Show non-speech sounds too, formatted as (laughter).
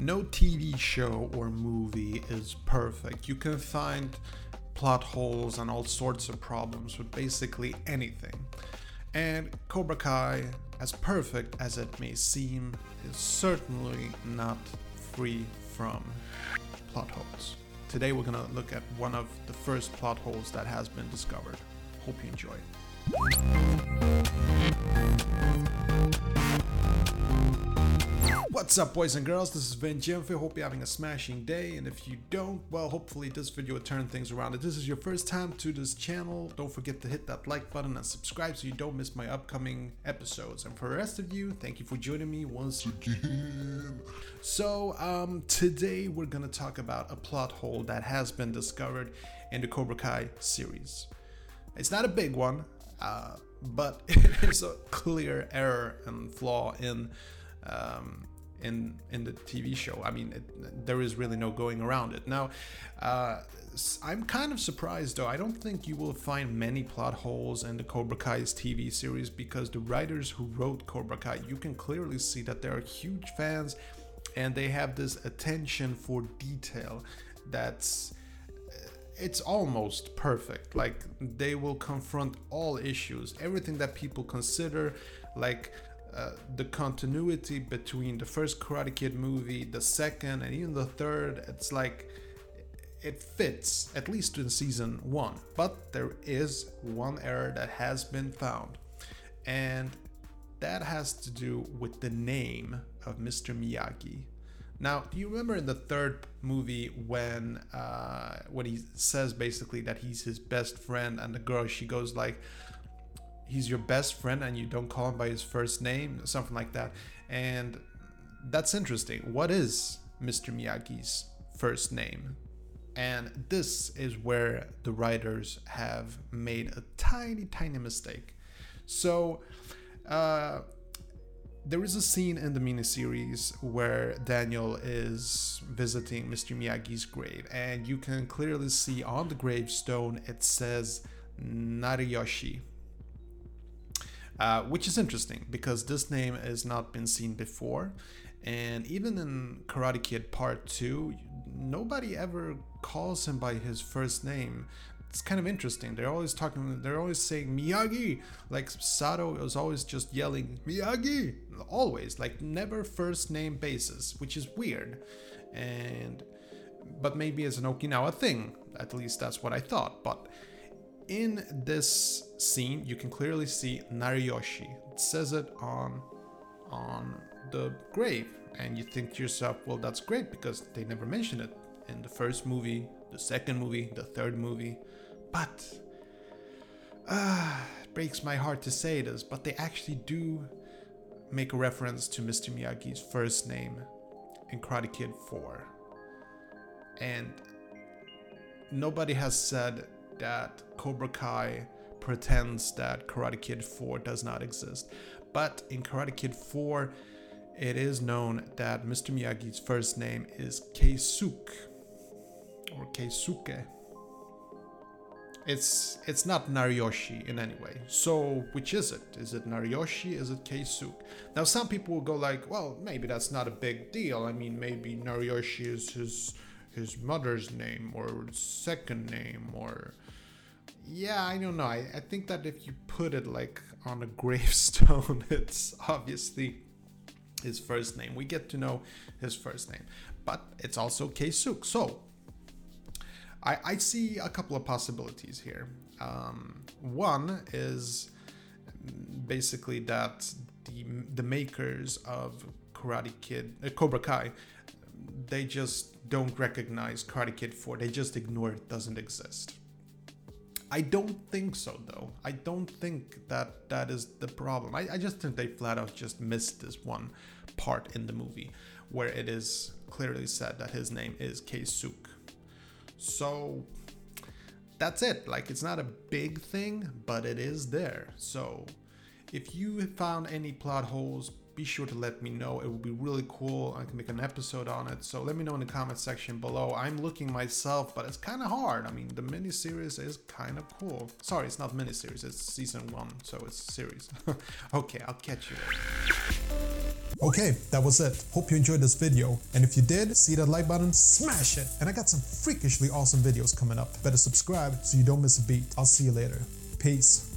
No TV show or movie is perfect. You can find plot holes and all sorts of problems with basically anything. And Cobra Kai, as perfect as it may seem, is certainly not free from plot holes. Today we're gonna look at one of the first plot holes that has been discovered. Hope you enjoy. What's up boys and girls, this is Vin Jimfe, hope you're having a smashing day and if you don't, well hopefully this video will turn things around. If this is your first time to this channel, don't forget to hit that like button and subscribe so you don't miss my upcoming episodes. And for the rest of you, thank you for joining me once again. So um, today we're gonna talk about a plot hole that has been discovered in the Cobra Kai series. It's not a big one, uh, but (laughs) it is a clear error and flaw in um, in in the TV show. I mean, it, there is really no going around it. Now, uh, I'm kind of surprised though. I don't think you will find many plot holes in the Cobra Kai's TV series because the writers who wrote Cobra Kai, you can clearly see that they are huge fans, and they have this attention for detail that's it's almost perfect. Like they will confront all issues, everything that people consider like uh, the continuity between the first Karate Kid movie, the second, and even the third. It's like it fits at least in season one. But there is one error that has been found, and that has to do with the name of Mr. Miyagi. Now, do you remember in the third movie when uh, when he says basically that he's his best friend, and the girl she goes like, "He's your best friend, and you don't call him by his first name," something like that, and that's interesting. What is Mr. Miyagi's first name? And this is where the writers have made a tiny, tiny mistake. So. Uh, there is a scene in the miniseries where Daniel is visiting Mr. Miyagi's grave, and you can clearly see on the gravestone it says Nariyoshi. Uh, which is interesting because this name has not been seen before, and even in Karate Kid Part 2, nobody ever calls him by his first name it's kind of interesting. They're always talking, they're always saying Miyagi. Like Sato is always just yelling Miyagi, always, like never first name basis, which is weird. And, but maybe it's an Okinawa thing. At least that's what I thought. But in this scene, you can clearly see Nariyoshi. It says it on, on the grave. And you think to yourself, well, that's great because they never mentioned it in the first movie, the second movie, the third movie. But uh, it breaks my heart to say this, but they actually do make a reference to Mr. Miyagi's first name in Karate Kid 4. And nobody has said that Cobra Kai pretends that Karate Kid 4 does not exist. But in Karate Kid 4, it is known that Mr. Miyagi's first name is Keisuke or Keisuke it's it's not Nariyoshi in any way. So which is it? Is it Nariyoshi? Is it Keisuke? Now some people will go like, well, maybe that's not a big deal. I mean, maybe Nariyoshi is his his mother's name or second name or yeah, I don't know. I, I think that if you put it like on a (laughs) gravestone, it's obviously his first name. We get to know his first name, but it's also Keisuke. So I, I see a couple of possibilities here. Um, one is basically that the the makers of Karate Kid, uh, Cobra Kai, they just don't recognize Karate Kid 4. They just ignore it doesn't exist. I don't think so though. I don't think that that is the problem. I, I just think they flat out just missed this one part in the movie where it is clearly said that his name is Keisuke. So that's it. Like it's not a big thing, but it is there. So if you found any plot holes, be sure to let me know. It would be really cool. I can make an episode on it. So let me know in the comment section below. I'm looking myself, but it's kind of hard. I mean, the mini series is kind of cool. Sorry, it's not mini series. It's season one, so it's series. (laughs) okay, I'll catch you. Okay, that was it. Hope you enjoyed this video. And if you did, see that like button, smash it. And I got some freakishly awesome videos coming up. Better subscribe so you don't miss a beat. I'll see you later. Peace.